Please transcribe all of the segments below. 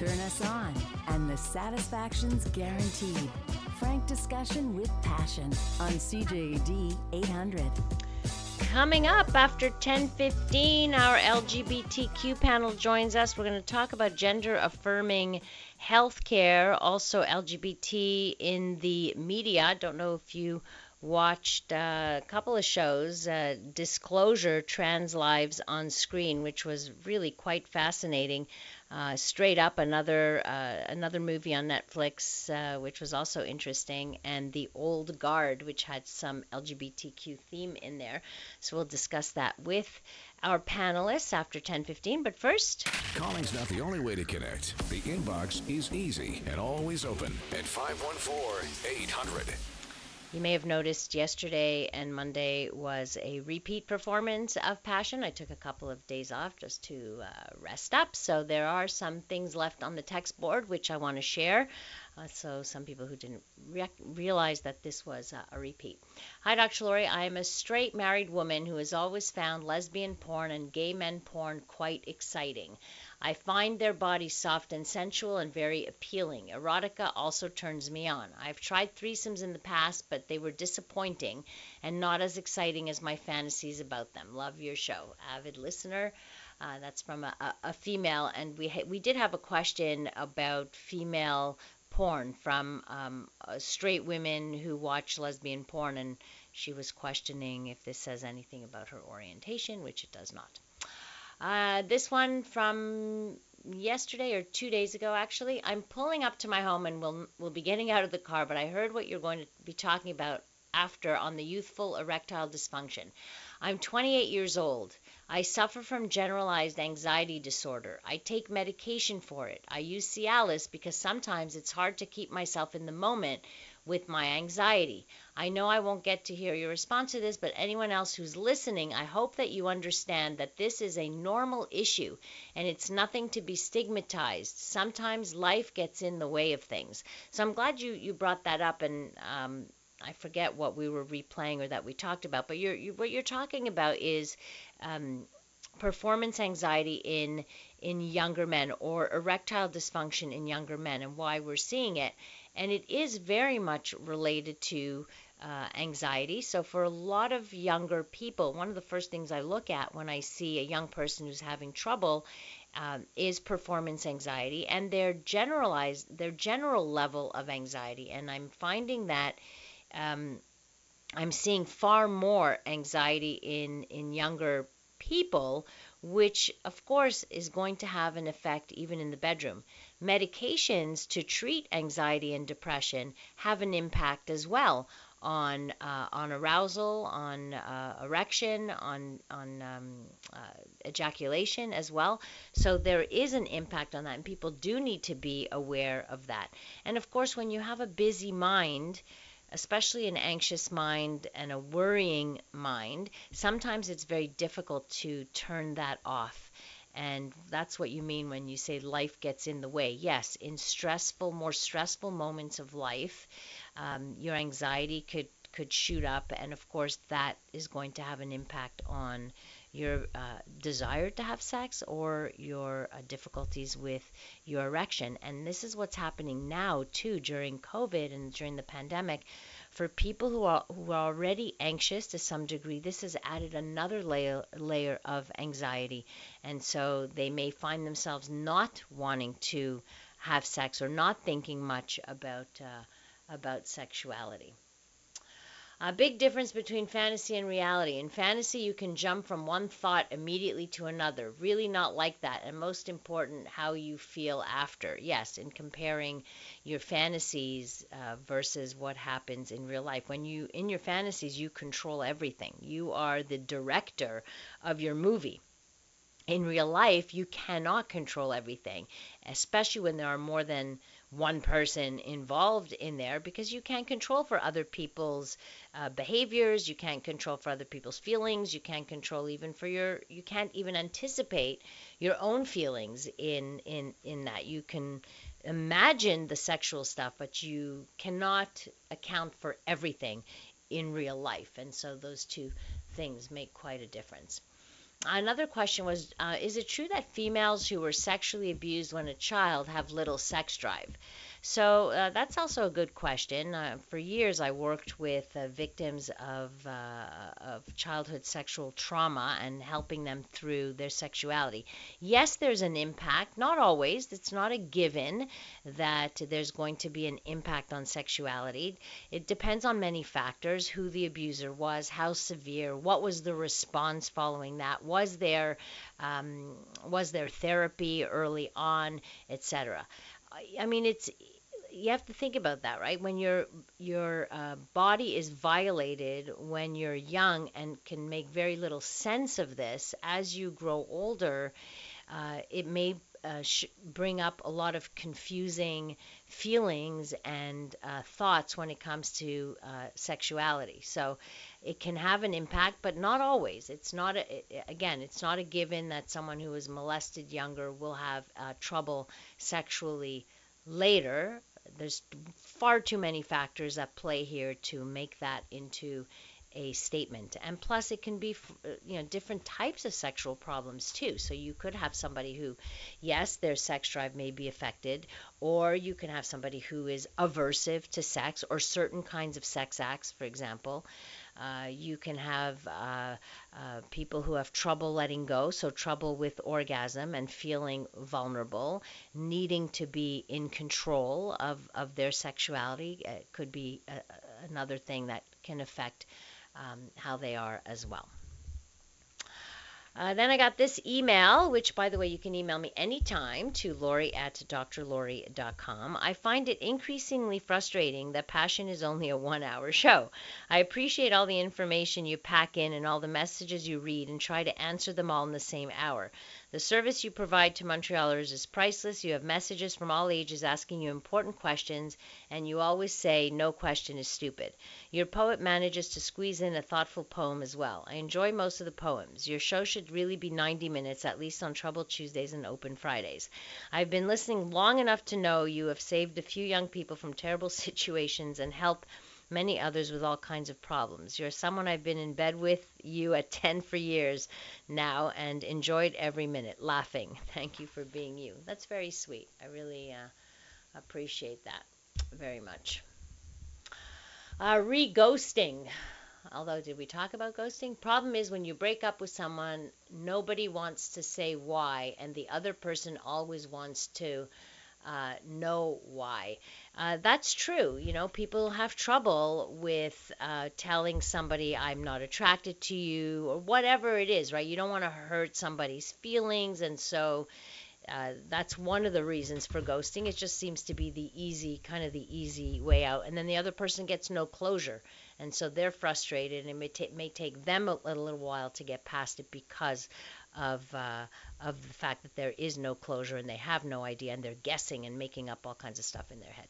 Turn us on, and the satisfaction's guaranteed. Frank discussion with passion on CJAD 800. Coming up after 10:15, our LGBTQ panel joins us. We're going to talk about gender affirming healthcare, also LGBT in the media. I Don't know if you watched uh, a couple of shows, uh, Disclosure Trans Lives on Screen, which was really quite fascinating. Uh, Straight Up, another uh, another movie on Netflix, uh, which was also interesting, and The Old Guard, which had some LGBTQ theme in there. So we'll discuss that with our panelists after 10:15. But first, calling's not the only way to connect. The inbox is easy and always open at 514 800. You may have noticed yesterday and Monday was a repeat performance of Passion. I took a couple of days off just to uh, rest up. So there are some things left on the text board which I want to share. Uh, so some people who didn't re- realize that this was uh, a repeat. Hi, Dr. Laurie. I am a straight married woman who has always found lesbian porn and gay men porn quite exciting. I find their bodies soft and sensual and very appealing. Erotica also turns me on. I've tried threesomes in the past, but they were disappointing and not as exciting as my fantasies about them. Love your show. Avid listener. Uh, that's from a, a, a, female, and we ha- we did have a question about female porn from um, straight women who watch lesbian porn, and she was questioning if this says anything about her orientation, which it does not. Uh, this one from yesterday or two days ago, actually. I'm pulling up to my home and we'll, we'll be getting out of the car, but I heard what you're going to be talking about after on the youthful erectile dysfunction. I'm 28 years old. I suffer from generalized anxiety disorder. I take medication for it. I use Cialis because sometimes it's hard to keep myself in the moment with my anxiety. I know I won't get to hear your response to this, but anyone else who's listening, I hope that you understand that this is a normal issue and it's nothing to be stigmatized. Sometimes life gets in the way of things. So I'm glad you, you brought that up and um, I forget what we were replaying or that we talked about, but you're, you, what you're talking about is um, performance anxiety in in younger men or erectile dysfunction in younger men and why we're seeing it and it is very much related to uh, anxiety. So, for a lot of younger people, one of the first things I look at when I see a young person who's having trouble um, is performance anxiety and their generalized, their general level of anxiety. And I'm finding that um, I'm seeing far more anxiety in in younger people, which of course is going to have an effect even in the bedroom medications to treat anxiety and depression have an impact as well on uh, on arousal, on uh, erection, on on um, uh, ejaculation as well. So there is an impact on that, and people do need to be aware of that. And of course, when you have a busy mind, especially an anxious mind and a worrying mind, sometimes it's very difficult to turn that off. And that's what you mean when you say life gets in the way. Yes, in stressful, more stressful moments of life, um, your anxiety could could shoot up, and of course that is going to have an impact on your uh, desire to have sex or your uh, difficulties with your erection. And this is what's happening now too during COVID and during the pandemic for people who are who are already anxious to some degree, this has added another layer layer of anxiety, and so they may find themselves not wanting to have sex or not thinking much about uh, about sexuality. A big difference between fantasy and reality. In fantasy, you can jump from one thought immediately to another. Really not like that. And most important, how you feel after. Yes, in comparing your fantasies uh, versus what happens in real life. When you, in your fantasies, you control everything. You are the director of your movie in real life, you cannot control everything, especially when there are more than one person involved in there because you can't control for other people's uh, behaviors you can't control for other people's feelings you can't control even for your you can't even anticipate your own feelings in in in that. You can imagine the sexual stuff but you cannot account for everything in real life. And so those two things make quite a difference another question was uh, Is it true that females who were sexually abused when a child have little sex drive? So uh, that's also a good question. Uh, for years, I worked with uh, victims of uh, of childhood sexual trauma and helping them through their sexuality. Yes, there's an impact. Not always. It's not a given that there's going to be an impact on sexuality. It depends on many factors: who the abuser was, how severe, what was the response following that, was there um, was there therapy early on, etc. I mean, it's you have to think about that, right? When your your uh, body is violated when you're young and can make very little sense of this, as you grow older, uh, it may uh, sh- bring up a lot of confusing feelings and uh, thoughts when it comes to uh, sexuality. So it can have an impact, but not always. It's not a, again, it's not a given that someone who was molested younger will have uh, trouble sexually later there's far too many factors at play here to make that into a statement. And plus, it can be, uh, you know, different types of sexual problems too. So you could have somebody who, yes, their sex drive may be affected, or you can have somebody who is aversive to sex or certain kinds of sex acts, for example. Uh, you can have uh, uh, people who have trouble letting go, so trouble with orgasm and feeling vulnerable, needing to be in control of, of their sexuality. It could be a, another thing that can affect um, how they are as well. Uh, then I got this email, which, by the way, you can email me anytime to Laurie at drlaurie.com. I find it increasingly frustrating that Passion is only a one hour show. I appreciate all the information you pack in and all the messages you read and try to answer them all in the same hour. The service you provide to Montrealers is priceless. You have messages from all ages asking you important questions, and you always say, No question is stupid. Your poet manages to squeeze in a thoughtful poem as well. I enjoy most of the poems. Your show should really be 90 minutes, at least on Trouble Tuesdays and Open Fridays. I've been listening long enough to know you have saved a few young people from terrible situations and helped many others with all kinds of problems. You're someone I've been in bed with you at 10 for years now and enjoyed every minute, laughing. Thank you for being you. That's very sweet. I really uh, appreciate that very much. Uh, re ghosting. Although, did we talk about ghosting? Problem is, when you break up with someone, nobody wants to say why, and the other person always wants to uh, know why. Uh, that's true. You know, people have trouble with uh, telling somebody, I'm not attracted to you, or whatever it is, right? You don't want to hurt somebody's feelings. And so uh, that's one of the reasons for ghosting. It just seems to be the easy, kind of the easy way out. And then the other person gets no closure. And so they're frustrated, and it may, ta- may take them a little while to get past it because of uh, of the fact that there is no closure and they have no idea and they're guessing and making up all kinds of stuff in their head.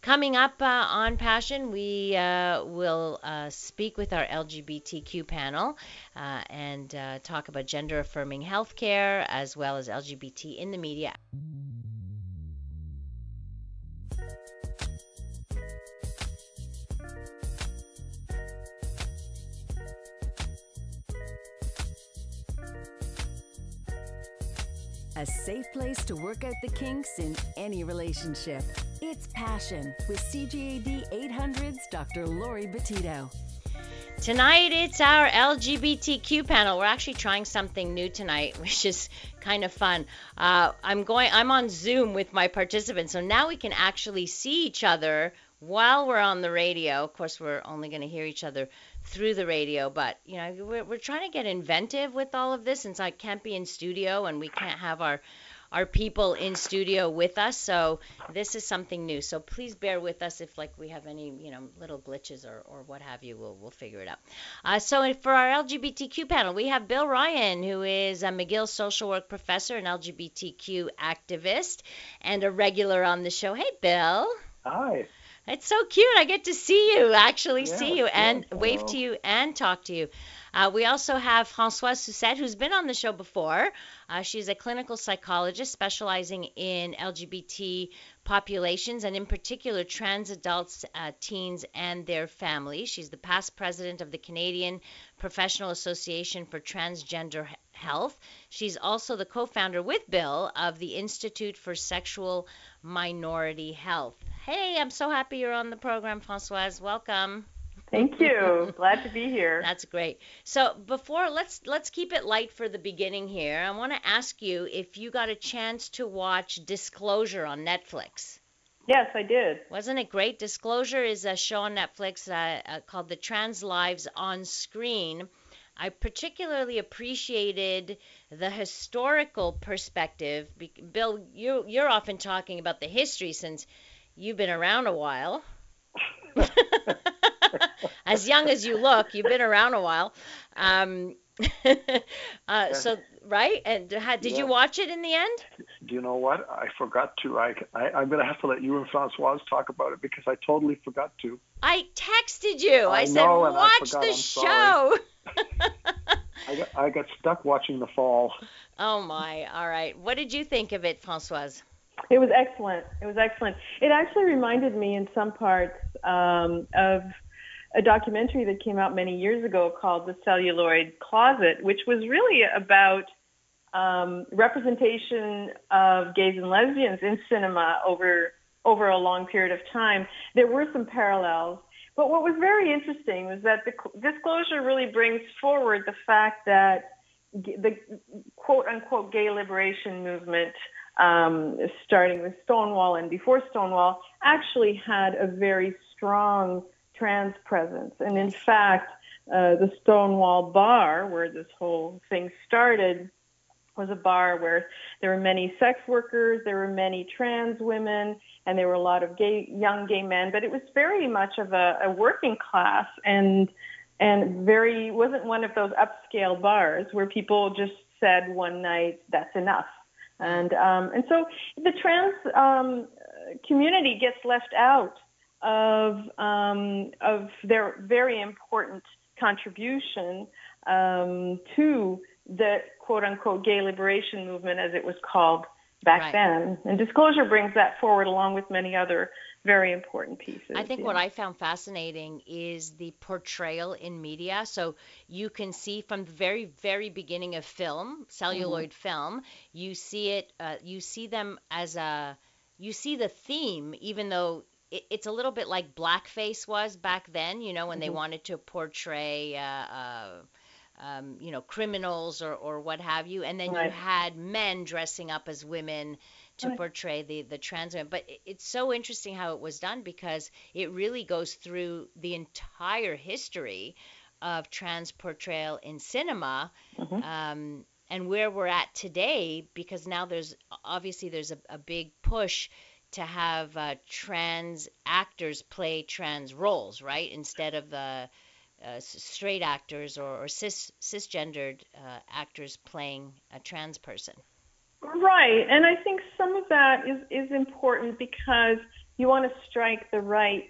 Coming up uh, on Passion, we uh, will uh, speak with our LGBTQ panel uh, and uh, talk about gender affirming healthcare as well as LGBT in the media. A safe place to work out the kinks in any relationship. It's Passion with CJAD 800's Dr. Laurie Betito. Tonight it's our LGBTQ panel. We're actually trying something new tonight, which is kind of fun. Uh, I'm going. I'm on Zoom with my participants, so now we can actually see each other while we're on the radio. Of course, we're only going to hear each other through the radio. But you know, we're, we're trying to get inventive with all of this since I can't be in studio and we can't have our our people in studio with us. So this is something new. So please bear with us if like we have any you know little glitches or, or what have you. We'll we'll figure it out. Uh, so for our LGBTQ panel, we have Bill Ryan, who is a McGill social work professor and LGBTQ activist, and a regular on the show. Hey, Bill. Hi. It's so cute. I get to see you, actually Yeah, see you, and beautiful. wave to you and talk to you. Uh, we also have Françoise Susset, who's been on the show before. Uh, she's a clinical psychologist specializing in LGBT populations and, in particular, trans adults, uh, teens, and their families. She's the past president of the Canadian Professional Association for Transgender Health. She's also the co founder with Bill of the Institute for Sexual Minority Health. Hey, I'm so happy you're on the program, Françoise. Welcome. Thank you. Glad to be here. That's great. So before let's let's keep it light for the beginning here. I want to ask you if you got a chance to watch Disclosure on Netflix. Yes, I did. Wasn't it great? Disclosure is a show on Netflix uh, uh, called The Trans Lives on Screen. I particularly appreciated the historical perspective. Bill, you you're often talking about the history since you've been around a while. as young as you look, you've been around a while. Um, uh, so right, and ha- did you watch it in the end? Do you know what? I forgot to. I, I I'm gonna have to let you and Francoise talk about it because I totally forgot to. I texted you. I, I said, know, and I watch forgot. the I'm show. I got I got stuck watching the fall. Oh my! All right. What did you think of it, Françoise? It was excellent. It was excellent. It actually reminded me in some parts um, of a documentary that came out many years ago called The Celluloid Closet, which was really about um, representation of gays and lesbians in cinema over over a long period of time. There were some parallels. But what was very interesting was that the disclosure really brings forward the fact that the quote unquote gay liberation movement, um, starting with Stonewall and before Stonewall, actually had a very strong trans presence. And in fact, uh, the Stonewall Bar, where this whole thing started, was a bar where there were many sex workers, there were many trans women, and there were a lot of gay, young gay men. But it was very much of a, a working class and and very wasn't one of those upscale bars where people just said one night that's enough. And um, and so the trans um, community gets left out of um, of their very important contribution um, to the quote unquote gay liberation movement as it was called back Right. then. And disclosure brings that forward along with many other very important pieces. I think yeah. what I found fascinating is the portrayal in media. So you can see from the very, very beginning of film, celluloid film, you see it, uh, you see them as a, you see the theme, even though it, it's a little bit like blackface was back then, you know, when they wanted to portray, uh, uh, um, you know, criminals or, or what have you. And then you had men dressing up as women to Right. portray the, the trans women. But it- it's so interesting how it was done because it really goes through the entire history of trans portrayal in cinema. Mhm. Um, and where we're at today, because now there's obviously there's a, a big push to have uh, trans actors play trans roles, right? Instead of the uh, straight actors or, or cis cisgendered uh, actors playing a trans person. Right, and I think some of that is is important because you want to strike the right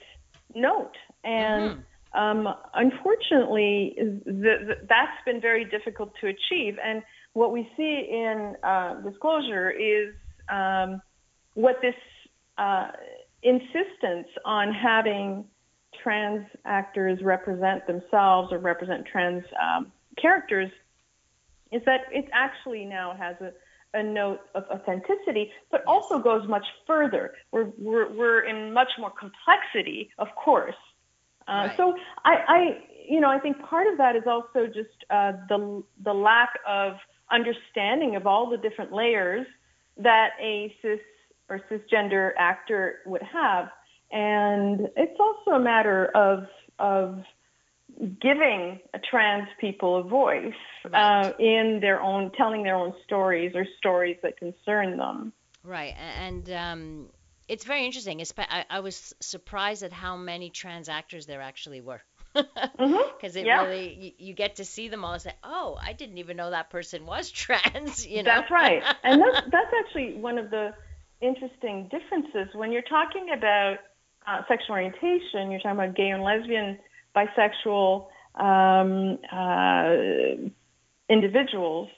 note, and um, unfortunately, the, the, that's been very difficult to achieve. And what we see in uh, disclosure is um, what this uh, insistence on having trans actors represent themselves or represent trans um, characters is that it actually now has a, a note of authenticity, but also goes much further. We're, we're, we're in much more complexity, of course. Uh, Right. So I, I, you know, I think part of that is also just uh, the the lack of understanding of all the different layers that a cis or cisgender actor would have, and it's also a matter of of giving trans people a voice uh, in their own telling their own stories or stories that concern them. Right, and um, it's very interesting. I, I was surprised at how many trans actors there actually were. Because it Yeah. really, you, you get to see them all and say, oh, I didn't even know that person was trans, you know? That's right, and that's that's actually one of the interesting differences when you're talking about uh, sexual orientation, you're talking about gay and lesbian, bisexual um, uh, individuals,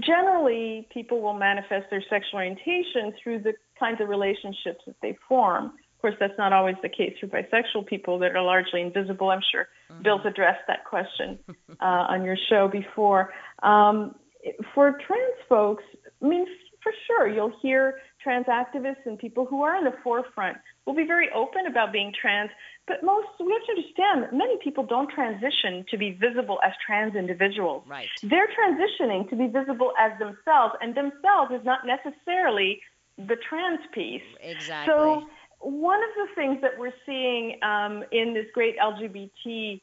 generally people will manifest their sexual orientation through the kinds of relationships that they form. Of course, that's not always the case for bisexual people that are largely invisible. I'm sure mm-hmm. Bill's addressed that question uh, on your show before. Um, for trans folks, I mean, for sure, you'll hear trans activists and people who are in the forefront will be very open about being trans, but most, we have to understand that many people don't transition to be visible as trans individuals. Right. They're transitioning to be visible as themselves, and themselves is not necessarily the trans piece. Exactly. So one of the things that we're seeing um, in this great LGBT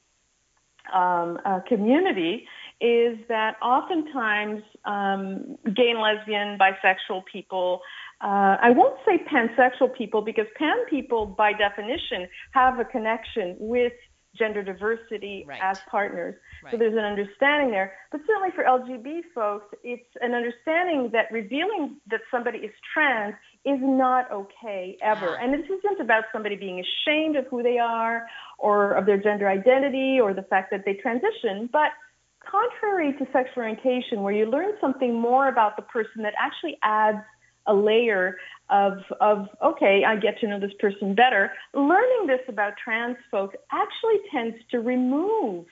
um, uh, community is that oftentimes um, gay and lesbian, bisexual people, uh, I won't say pansexual people because pan people, by definition, have a connection with gender diversity right. as partners. Right. So there's an understanding there. But certainly for LGB folks, it's an understanding that revealing that somebody is trans is not okay ever. Ah. And this isn't about somebody being ashamed of who they are or of their gender identity or the fact that they transition, but contrary to sexual orientation, where you learn something more about the person that actually adds a layer of, of, okay, I get to know this person better, learning this about trans folks actually tends to remove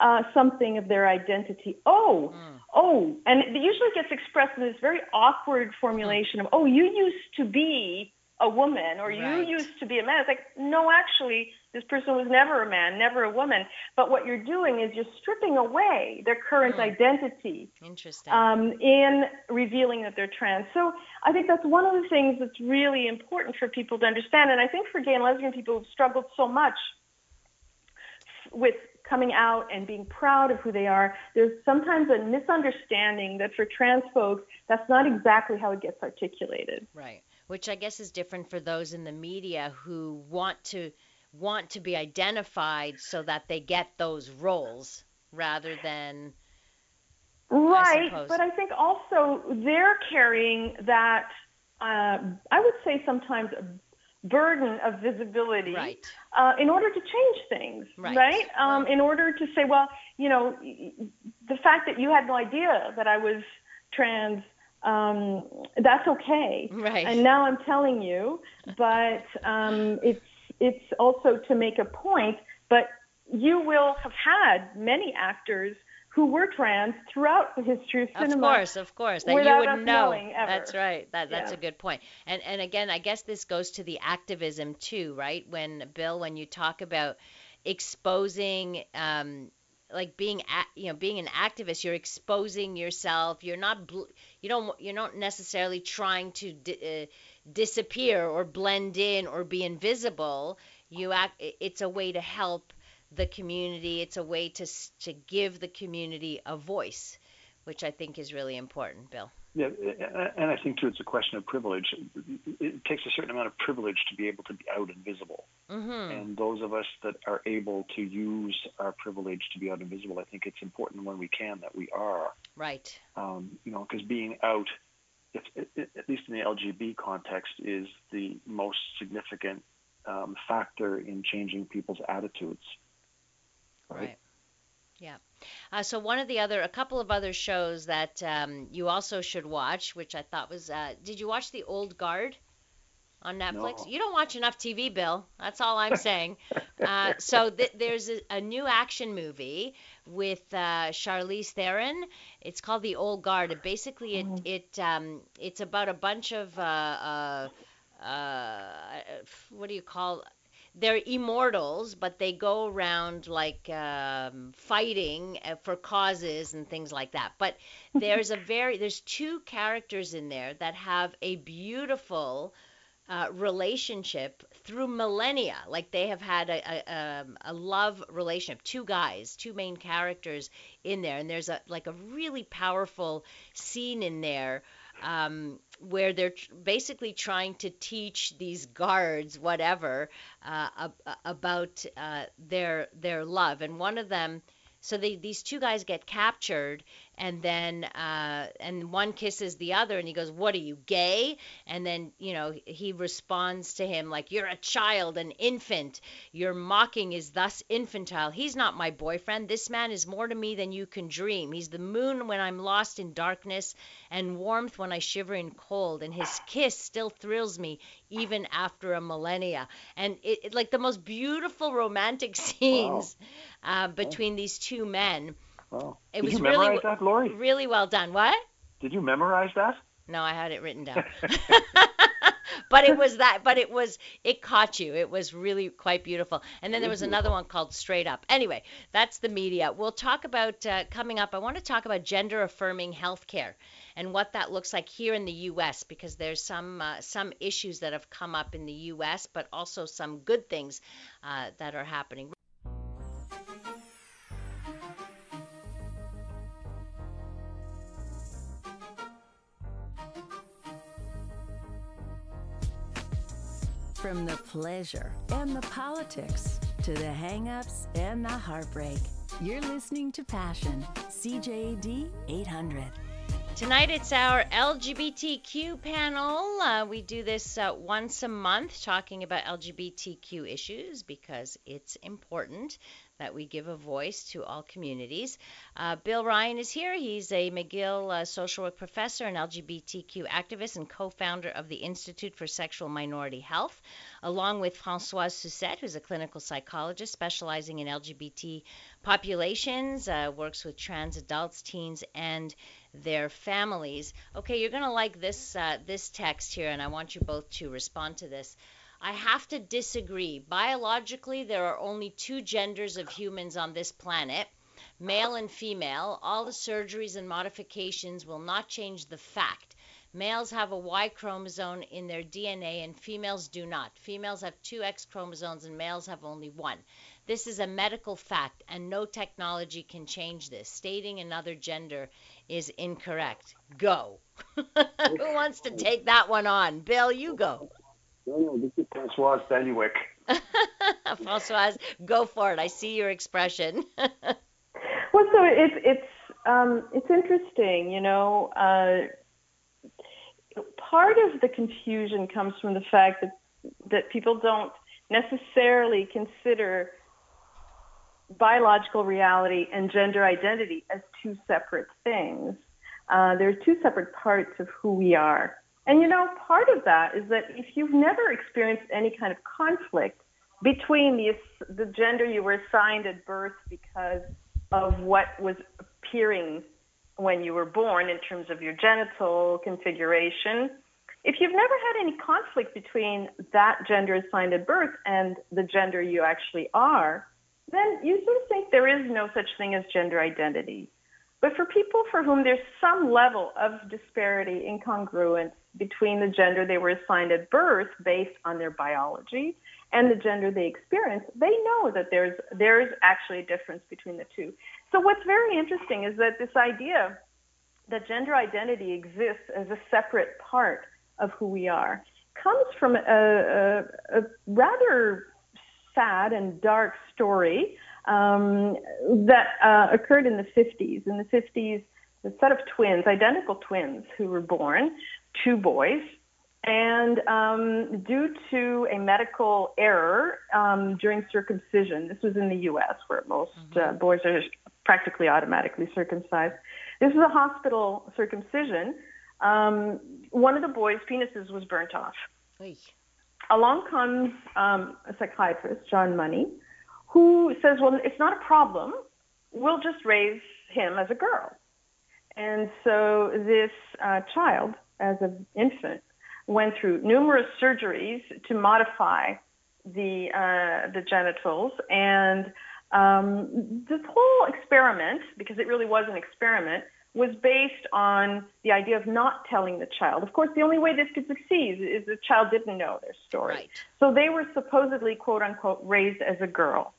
uh, something of their identity. Oh, mm. oh, and it usually gets expressed in this very awkward formulation of, oh, you used to be a woman or right. you used to be a man. It's like, no, actually, this person was never a man, never a woman. But what you're doing is you're stripping away their current mm. identity. Interesting. Um, in revealing that they're trans. So I think that's one of the things that's really important for people to understand. And I think for gay and lesbian people who've struggled so much with coming out and being proud of who they are, there's sometimes a misunderstanding that for trans folks, that's not exactly how it gets articulated. Right which I guess is different for those in the media who want to want to be identified so that they get those roles rather than right I but i think also they're carrying that uh, i would say sometimes burden of visibility right. uh, in order to change things right, right? Um, in order to say well you know the fact that you had no idea that i was trans um, that's okay. Right. And now I'm telling you, but um, it's it's also to make a point. But you will have had many actors who were trans throughout the history of cinema. Of course, of course, that you wouldn't know. That's right. That that's yeah. a good point. And and again, I guess this goes to the activism too, right? When Bill, when you talk about exposing um, like being you know being an activist you're exposing yourself you're not bl- you don't you're not necessarily trying to di- uh, disappear or blend in or be invisible you act it's a way to help the community it's a way to to give the community a voice which i think is really important bill yeah, and I think too, it's a question of privilege. It takes a certain amount of privilege to be able to be out and visible. Mm-hmm. And those of us that are able to use our privilege to be out and visible, I think it's important when we can that we are. Right. Um, you know, because being out, if, at least in the LGB context, is the most significant um, factor in changing people's attitudes. Right. right. Yeah. Uh, so one of the other, a couple of other shows that um, you also should watch, which I thought was, uh, did you watch The Old Guard on Netflix? No. You don't watch enough TV, Bill. That's all I'm saying. uh, so th- there's a, a, new action movie with uh, Charlize Theron. It's called The Old Guard. And basically, it Mm-hmm. it um, it's about a bunch of uh, uh, what do you call they're immortals, but they go around like um, fighting uh, for causes and things like that. But there's a very there's two characters in there that have a beautiful uh, relationship through millennia. Like they have had a, a, um, a love relationship. Two guys, two main characters in there, and there's a like a really powerful scene in there um, where they're basically trying to teach these guards whatever uh, ab- about uh, their their love, and one of them so they, these two guys get captured and then uh, and one kisses the other and he goes what are you gay? And then you know he responds to him like you're a child an infant. Your mocking is thus infantile. He's not my boyfriend. This man is more to me than you can dream. He's the moon when i'm lost in darkness and warmth when i shiver in cold and his kiss still thrills me even after a millennia. And it, it like the most beautiful romantic scenes wow. uh, between these two men Wow. It Did was you memorize really, that, Laurie? Really well done. What? Did you memorize that? No, I had it written down. but it was that but it was it caught you it was really quite beautiful and then there was another one called straight up anyway that's the media we'll talk about uh, coming up i want to talk about gender affirming healthcare and what that looks like here in the us because there's some uh, some issues that have come up in the us but also some good things uh, that are happening From the pleasure and the politics to the hangups and the heartbreak, you're listening to Passion, CJAD 800. Tonight it's our LGBTQ panel. Uh, we do this uh, once a month talking about LGBTQ issues because it's important that we give a voice to all communities. Uh, Bill Ryan is here. He's a McGill uh, social work professor and LGBTQ activist and co founder of the Institute for Sexual Minority Health, along with Francoise Susset, who's a clinical psychologist specializing in LGBT populations, uh, works with trans adults, teens, and their families. Okay, you're going to like this uh, this text here, and I want you both to respond to this. I have to disagree. Biologically, there are only two genders of humans on this planet male and female. All the surgeries and modifications will not change the fact. Males have a Y chromosome in their DNA and females do not. Females have two X chromosomes and males have only one. This is a medical fact and no technology can change this. Stating another gender is incorrect. Go. Who wants to take that one on? Bill, you go. No, no, this is Francoise Benuick. Francoise, go for it. I see your expression. well, so it's it's um, it's interesting, you know. Uh, part of the confusion comes from the fact that that people don't necessarily consider biological reality and gender identity as two separate things. Uh, they're two separate parts of who we are. And you know, part of that is that if you've never experienced any kind of conflict between the, the gender you were assigned at birth because of what was appearing when you were born in terms of your genital configuration, if you've never had any conflict between that gender assigned at birth and the gender you actually are, then you sort of think there is no such thing as gender identity. But for people for whom there's some level of disparity, incongruence between the gender they were assigned at birth based on their biology and the gender they experience, they know that there's there's actually a difference between the two. So what's very interesting is that this idea that gender identity exists as a separate part of who we are comes from a, a, a rather sad and dark story um, that uh, occurred in the 50s. In the 50s, a set of twins, identical twins, who were born, two boys, and um, due to a medical error um, during circumcision, this was in the U.S., where most mm-hmm. uh, boys are practically automatically circumcised. This was a hospital circumcision. Um, one of the boys' penises was burnt off. Oy. Along comes um, a psychiatrist, John Money, who says, well, it's not a problem. We'll just raise him as a girl. And so this uh, child, as an infant, went through numerous surgeries to modify the uh, the genitals, and um, this whole experiment, because it really was an experiment, was based on the idea of not telling the child. Of course, the only way this could succeed is the child didn't know their story. Right. So they were supposedly, quote unquote, raised as a girl.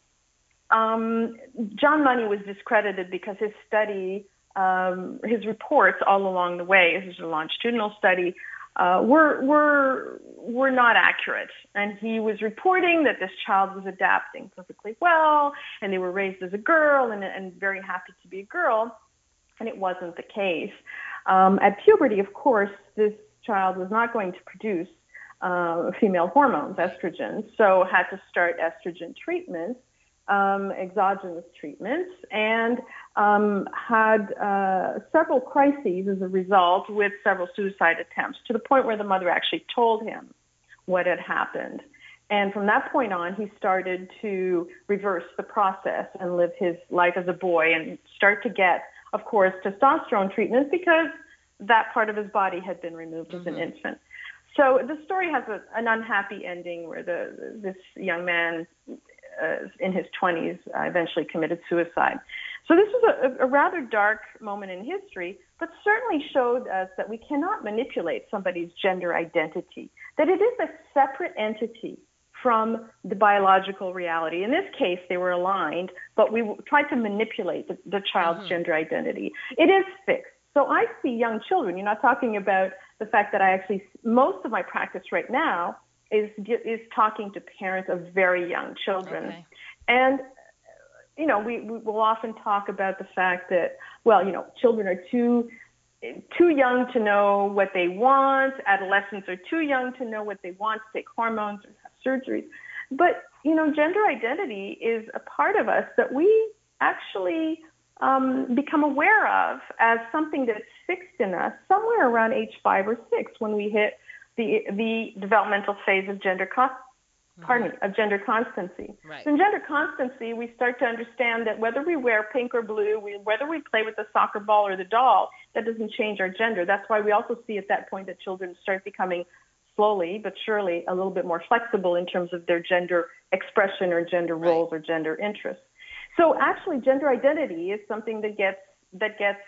Um, John Money was discredited because his study, um, his reports all along the way, this is a longitudinal study, uh, were were were not accurate. And he was reporting that this child was adapting perfectly well, and they were raised as a girl and, and very happy to be a girl, and it wasn't the case. Um, at puberty, of course, this child was not going to produce uh, female hormones, estrogen, so had to start estrogen treatments um, exogenous treatments and um, had uh, several crises as a result with several suicide attempts to the point where the mother actually told him what had happened. And from that point on, he started to reverse the process and live his life as a boy and start to get, of course, testosterone treatments because that part of his body had been removed mm-hmm. as an mm-hmm. infant. So the story has a, an unhappy ending where the this young man uh, in his 20s uh, eventually committed suicide. So this was a, a rather dark moment in history, but certainly showed us that we cannot manipulate somebody's gender identity, that it is a separate entity from the biological reality. In this case, they were aligned, but we tried to manipulate the, the child's mm-hmm. gender identity. It is fixed. So I see young children. You're not talking about the fact that I actually, most of my practice right now is is talking to parents of very young children, okay. and you know we, we will often talk about the fact that well you know children are too too young to know what they want. Adolescents are too young to know what they want to take hormones or have surgeries. But you know, gender identity is a part of us that we actually um, become aware of as something that's fixed in us somewhere around age five or six when we hit the the developmental phase of gender con- mm-hmm. pardon me, of gender constancy. Right. So in gender constancy, we start to understand that whether we wear pink or blue, we, whether we play with the soccer ball or the doll, that doesn't change our gender. That's why we also see at that point that children start becoming slowly but surely a little bit more flexible in terms of their gender expression or gender roles or gender interests. So actually, gender identity is something that gets that gets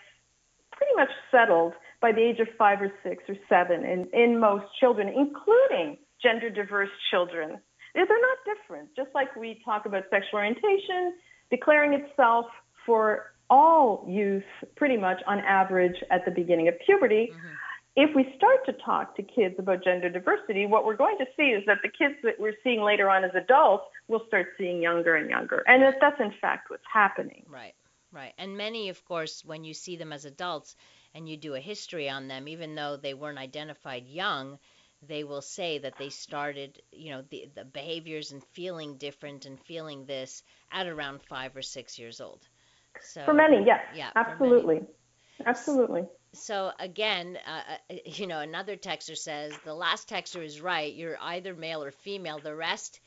pretty much settled by the age of five or six or seven in, in most children, including gender diverse children. They're not different. Just like we talk about sexual orientation, declaring itself for all youth pretty much on average at the beginning of puberty. Mm-hmm. If we start to talk to kids about gender diversity, what we're going to see is that the kids that we're seeing later on as adults will start seeing younger and younger. And that's in fact what's happening. Right. Right. And many, of course, when you see them as adults and you do a history on them, even though they weren't identified young, they will say that they started, you know, the, the behaviors and feeling different and feeling this at around five or six years old. So, for many, yes. Yeah. Absolutely. Absolutely. So again, uh, uh, you know, another texter says the last texter is right. You're either male or female. The rest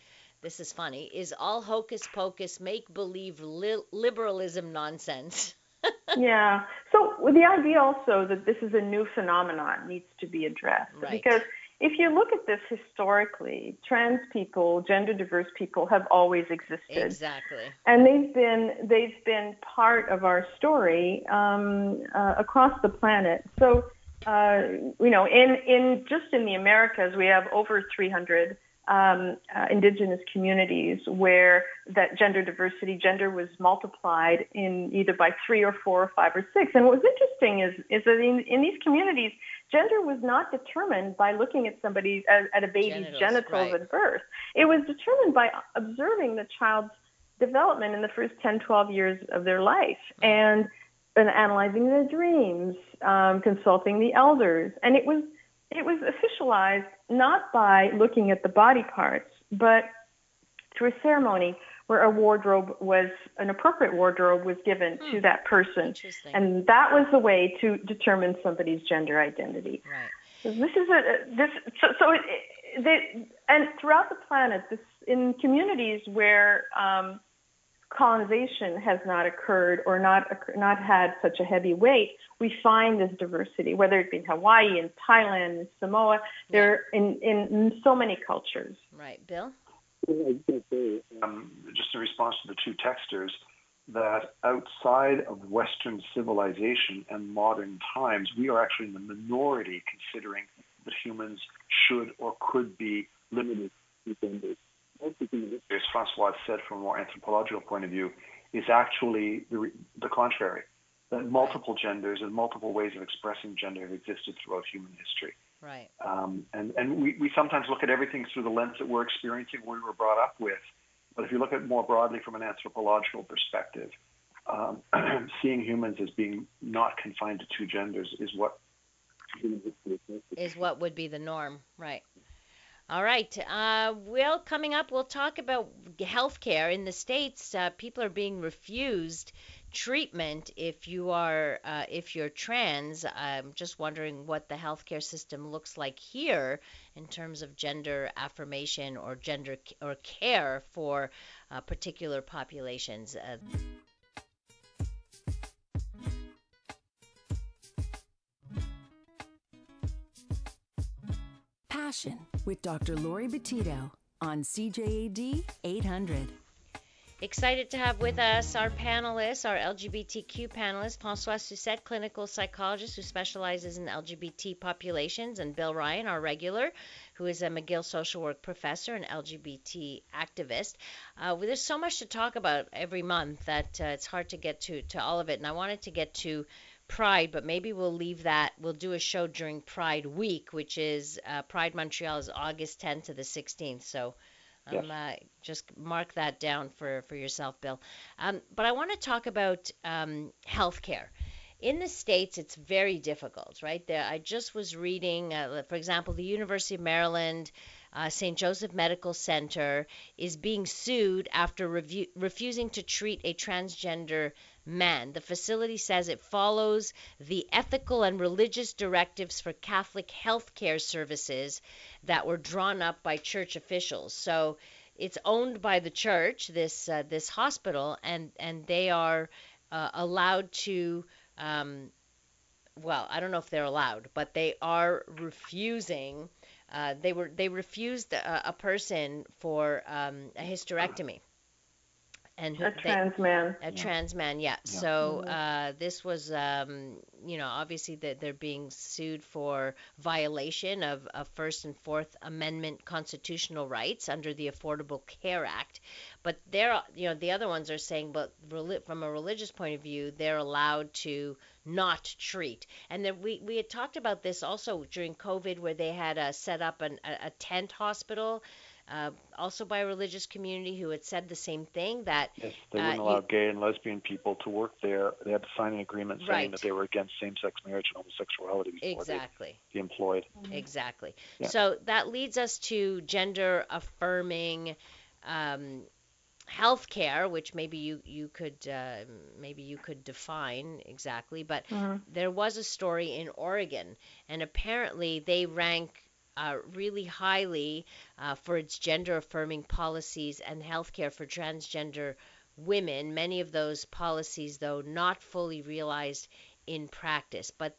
this is funny, is all hocus pocus, make believe li- liberalism nonsense. yeah. So the idea also that this is a new phenomenon needs to be addressed right. because if you look at this historically, trans people, gender diverse people have always existed. Exactly. And they've been they've been part of our story um, uh, across the planet. So uh, you know, in in just in the Americas, we have over 300 um, uh, indigenous communities where that gender diversity, gender was multiplied in either by three or four or five or six. And what was interesting is, is that in, in these communities, gender was not determined by looking at somebody, at, at a baby's genitals, genitals right. at birth. It was determined by observing the child's development in the first 10, 12 years of their life. Mm-hmm. And and analyzing their dreams, um, consulting the elders, and it was it was officialized not by looking at the body parts, but through a ceremony where a wardrobe was an appropriate wardrobe was given hmm. to that person, and that was the way to determine somebody's gender identity. Right. So this is a this so, so it, it, and throughout the planet, this in communities where um, colonization has not occurred or not not had such a heavy weight, we find this diversity, whether it be in Hawaii, in Thailand, in Samoa, they're in, in, in so many cultures. Right, Bill. Um, just in response to the two texters, that outside of Western civilization and modern times, we are actually in the minority considering that humans should or could be limited to genders as Francois said from a more anthropological point of view, is actually the, the contrary. That multiple genders and multiple ways of expressing gender have existed throughout human history. Right. Um, and and we, we sometimes look at everything through the lens that we're experiencing, we were brought up with. But if you look at it more broadly from an anthropological perspective, um, seeing humans as being not confined to two genders is what is what would be the norm, right? All right. Uh, well, coming up, we'll talk about healthcare in the states. Uh, people are being refused treatment if you are uh, if you're trans. I'm just wondering what the healthcare system looks like here in terms of gender affirmation or gender or care for uh, particular populations. Passion with Dr. Laurie Betito on CJAD 800. Excited to have with us our panelists, our LGBTQ panelists, Francois Susset, clinical psychologist who specializes in LGBT populations, and Bill Ryan, our regular, who is a McGill social work professor and LGBT activist. Uh, there's so much to talk about every month that uh, it's hard to get to, to all of it, and I wanted to get to Pride, but maybe we'll leave that. We'll do a show during Pride Week, which is uh, Pride Montreal is August 10th to the 16th. So um, uh, just mark that down for, for yourself, Bill. Um, but I want to talk about um, healthcare. In the States, it's very difficult, right? There, I just was reading, uh, for example, the University of Maryland uh, St. Joseph Medical Center is being sued after refusing to treat a transgender man. The facility says it follows the ethical and religious directives for Catholic health care services that were drawn up by church officials. So it's owned by the church, this uh, this hospital, and and they are uh, allowed to. Um, well, I don't know if they're allowed, but they are refusing. Uh, they were they refused a, a person for um, a hysterectomy and who, a trans they, man. A yeah. trans man, yeah. yeah. So mm-hmm. uh, this was, um, you know, obviously that they're being sued for violation of, of First and Fourth Amendment constitutional rights under the Affordable Care Act. But they're, you know, the other ones are saying, but from a religious point of view, they're allowed to not treat. And then we, we had talked about this also during COVID, where they had uh, set up an, a, a tent hospital uh, also by a religious community who had said the same thing that yes, they wouldn't uh, allow you, gay and lesbian people to work there. They had to sign an agreement saying right. that they were against same-sex marriage and homosexuality before exactly. they be employed. Mm-hmm. Exactly. Yeah. So that leads us to gender affirming. Um, healthcare, which maybe you you could uh, maybe you could define exactly, but mm-hmm. there was a story in Oregon, and apparently they rank uh, really highly uh, for its gender affirming policies and healthcare for transgender women. Many of those policies, though, not fully realized in practice. But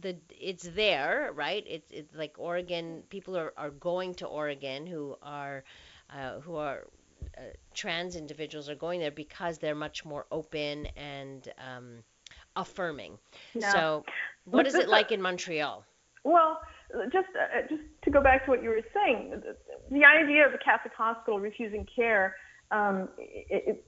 the it's there, right? It's, it's like Oregon. People are, are going to Oregon who are uh, who are uh, trans individuals are going there because they're much more open and um, affirming. Yeah. So, what is it like in Montreal? Well, just uh, just to go back to what you were saying, the idea of a Catholic hospital refusing care um,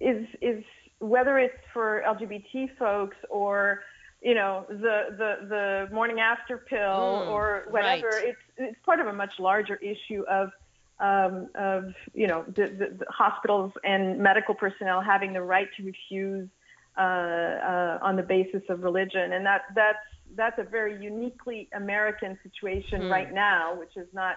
is is whether it's for LGBT folks or you know the the the morning after pill mm, or whatever. Right. It's it's part of a much larger issue of um, of you know the, the, the hospitals and medical personnel having the right to refuse uh, uh, on the basis of religion, and that that's that's a very uniquely American situation mm. right now, which is not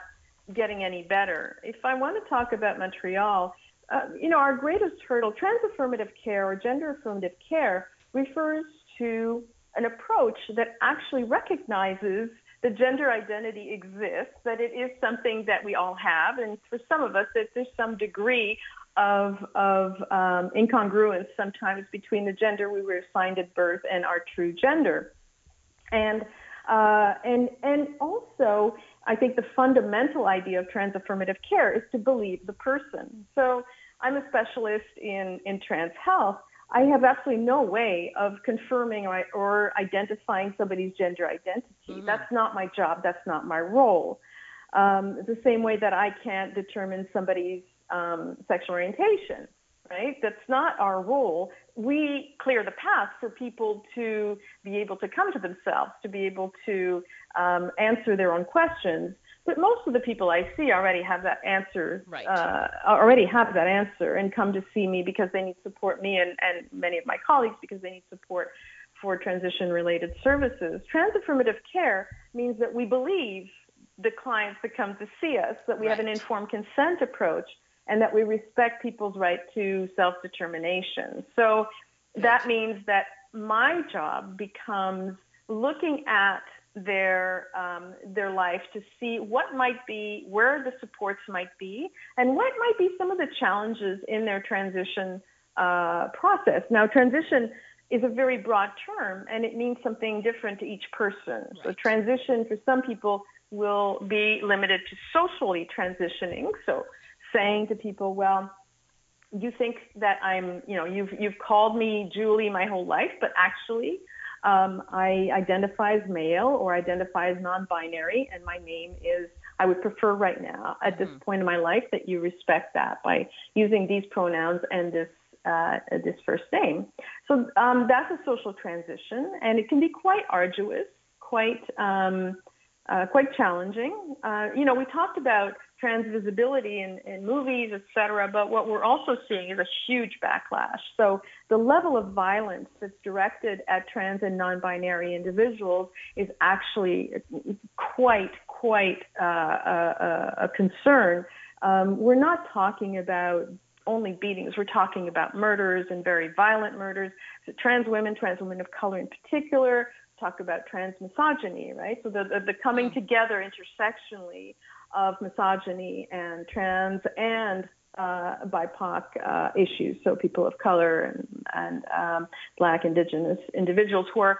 getting any better. If I want to talk about Montreal, uh, you know, our greatest hurdle, trans affirmative care or gender affirmative care, refers to an approach that actually recognizes the gender identity exists, that it is something that we all have, and for some of us, that there's some degree of, of um, incongruence sometimes between the gender we were assigned at birth and our true gender. And uh, and and also, I think the fundamental idea of trans affirmative care is to believe the person. So I'm a specialist in in trans health. I have absolutely no way of confirming or, or identifying somebody's gender identity. Mm-hmm. That's not my job. That's not my role. Um, the same way that I can't determine somebody's um, sexual orientation, right? That's not our role we clear the path for people to be able to come to themselves, to be able to um, answer their own questions. But most of the people I see already have that answer, right. uh, already have that answer and come to see me because they need support, me and, and many of my colleagues because they need support for transition related services. Trans affirmative care means that we believe the clients that come to see us, that we right. have an informed consent approach, and that we respect people's right to self determination. So that means that my job becomes looking at their um, their life to see what might be where the supports might be and what might be some of the challenges in their transition uh, process. Now, transition is a very broad term and it means something different to each person. Right. So, transition for some people will be limited to socially transitioning. So, saying to people, well, you think that I'm, you know, you've you've called me Julie my whole life, but actually um, I identify as male or identify as non-binary, and my name is. I would prefer right now, at this mm-hmm. point in my life, that you respect that by using these pronouns and this uh, this first name. So um, that's a social transition, and it can be quite arduous, quite um, uh, quite challenging. Uh, you know, we talked about trans visibility in, in movies, et cetera, but what we're also seeing is a huge backlash. So the level of violence that's directed at trans and non-binary individuals is actually quite, quite uh, a, a, concern. Um, we're not talking about only beatings. We're talking about murders and very violent murders. So trans women, trans women of color in particular, talk about trans misogyny, right? So the, the, the coming mm. together intersectionally of misogyny and trans and uh, BIPOC uh, issues, so people of color and, and um, Black, Indigenous individuals who are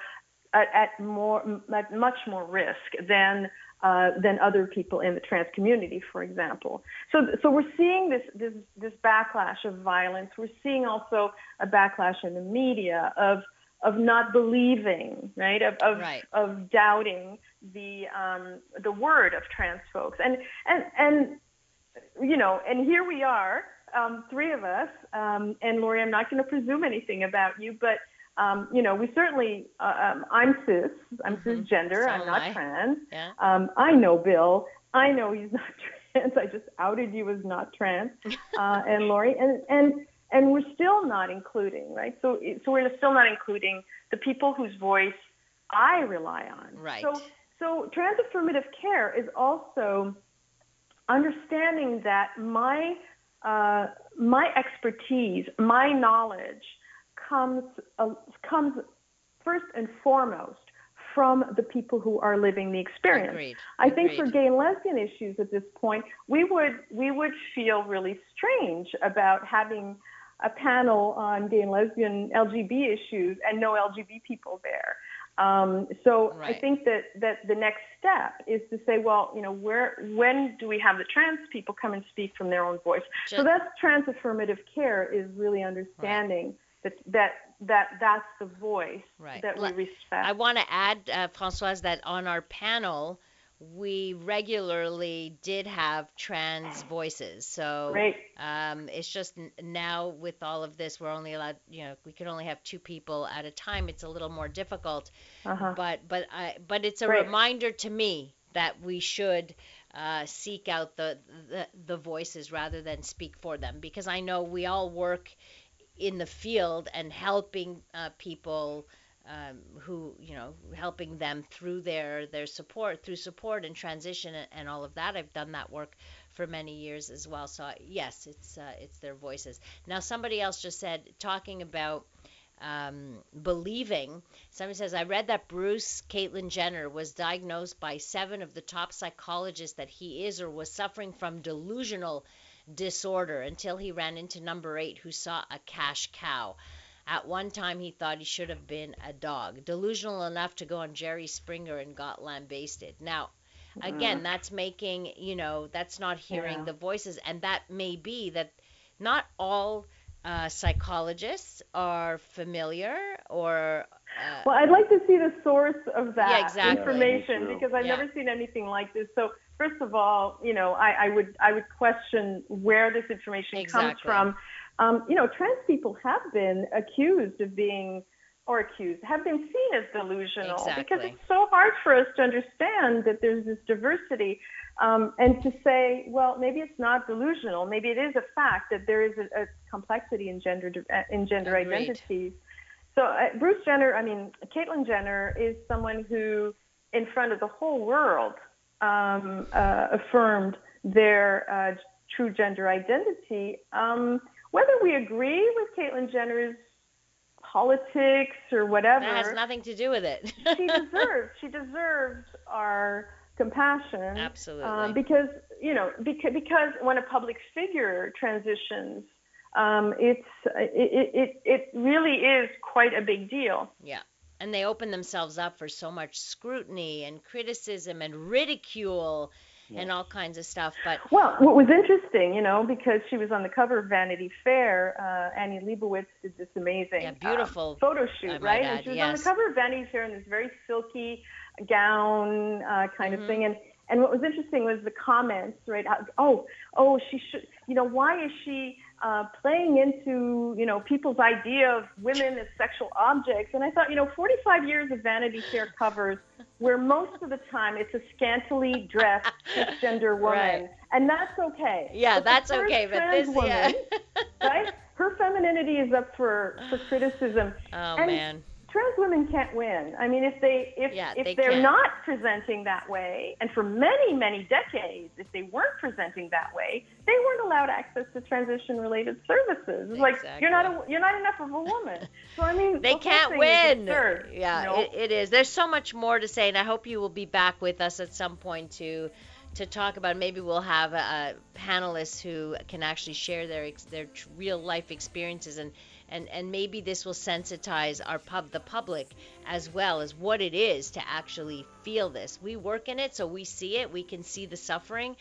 at, at more at much more risk than uh, than other people in the trans community, for example. So, so we're seeing this, this this backlash of violence. We're seeing also a backlash in the media of of not believing, right? Of of, right. of doubting the um, the word of trans folks, and and and you know, and here we are, um, three of us, um, and Laurie, I'm not going to presume anything about you, but um, you know, we certainly, uh, um, I'm cis, I'm mm-hmm. cisgender, so I'm not I. trans. Yeah. Um, I know Bill. I know he's not trans. I just outed you as not trans, uh, and Laurie, and and and we're still not including, right? So, so we're still not including the people whose voice I rely on. Right. So, so trans affirmative care is also understanding that my uh, my expertise, my knowledge comes uh, comes first and foremost from the people who are living the experience. Agreed. I think Agreed. for gay and lesbian issues at this point, we would we would feel really strange about having a panel on gay and lesbian LGB issues and no LGB people there. Um, so right. I think that, that the next step is to say, well, you know, where when do we have the trans people come and speak from their own voice? Just, so that's trans affirmative care is really understanding right. that that that that's the voice right. that we respect. I want to add, uh, Françoise, that on our panel we regularly did have trans voices. So um, it's just now with all of this, we're only allowed, you know, we can only have two people at a time. It's a little more difficult. Uh-huh. But but I but it's a Great. reminder to me that we should uh, seek out the, the the voices rather than speak for them because I know we all work in the field and helping uh, people um, who you know helping them through their their support through support and transition and, and, all of that. I've done that work for many years as well. So yes it's uh, it's their voices. Now somebody else just said talking about um, believing somebody says i read that bruce caitlyn jenner was diagnosed by seven of the top psychologists that he is or was suffering from delusional disorder until he ran into number eight who saw a cash cow at one time, he thought he should have been a dog, delusional enough to go on Jerry Springer and got lambasted. Now, again, that's making, you know, that's not hearing Yeah. the voices. And that may be that not all uh, psychologists are familiar or. Uh, Well, I'd like to see the source of that Yeah, exactly. information Yeah, because I've Yeah. never seen anything like this. So first of all, you know, I, I would I would question where this information comes from. Um, you know, trans people have been accused of being or accused have been seen as delusional exactly. because it's so hard for us to understand that there's this diversity um, and to say, well, maybe it's not delusional. Maybe it is a fact that there is a, a complexity in gender in gender Agreed. identities. So uh, Bruce Jenner, I mean, Caitlyn Jenner is someone who, in front of the whole world, um, uh, affirmed their uh, true gender identity. Um, whether we agree with Caitlyn Jenner's politics or whatever, that has nothing to do with it. she deserves. She deserves our compassion. Absolutely. Um, because you know, because, because when a public figure transitions, um, it's it, it it really is quite a big deal. Yeah. And they open themselves up for so much scrutiny and criticism and ridicule yeah. and all kinds of stuff. But well, what was interesting, you know, because she was on the cover of Vanity Fair, uh, Annie Leibovitz did this amazing, yeah, beautiful um, photo shoot, right? Add, and she was yes. on the cover of Vanity Fair in this very silky gown uh, kind mm-hmm. of thing, and and what was interesting was the comments, right? Oh, oh, she should, you know, why is she uh, playing into, you know, people's idea of women as sexual objects? And I thought, you know, 45 years of Vanity Fair covers where most of the time it's a scantily dressed cisgender woman, right. and that's okay. Yeah, but that's okay. But this, woman, yeah. right? Her femininity is up for for criticism. Oh and, man trans women can't win. I mean, if they if yeah, if they they're can. not presenting that way, and for many many decades, if they weren't presenting that way, they weren't allowed access to transition related services. It's exactly. like you're not a, you're not enough of a woman. So I mean, they the can't win. Yeah, know? it, it is. There's so much more to say, and I hope you will be back with us at some point to to talk about. Maybe we'll have uh, panelists who can actually share their their real life experiences and and and maybe this will sensitize our pub the public as well as what it is to actually feel this we work in it so we see it we can see the suffering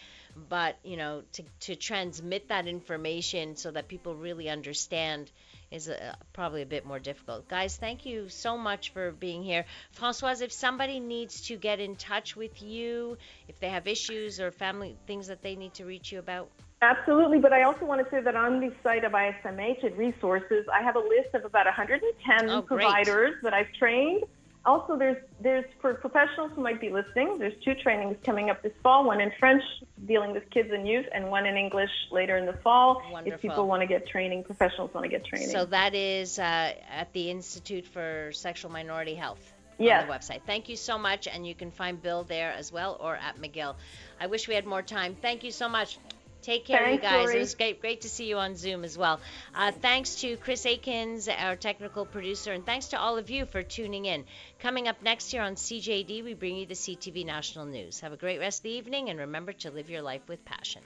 but you know to to transmit that information so that people really understand is a, probably a bit more difficult. Guys, thank you so much for being here. Francoise, if somebody needs to get in touch with you, if they have issues or family things that they need to reach you about, Absolutely, but I also want to say that on the site of ISMH at Resources, I have a list of about 110 oh, providers that I've trained. Also, there's there's for professionals who might be listening. There's two trainings coming up this fall: one in French, dealing with kids and youth, and one in English later in the fall. Wonderful. If people want to get training, professionals want to get training. So that is uh, at the Institute for Sexual Minority Health. Yes. On the website. Thank you so much, and you can find Bill there as well, or at McGill. I wish we had more time. Thank you so much. Take care, thanks, you guys. Laurie. It was great, great to see you on Zoom as well. Uh, thanks to Chris Akins, our technical producer, and thanks to all of you for tuning in. Coming up next year on CJAD, we bring you the CTV National News. Have a great rest of the evening, and remember to live your life with passion.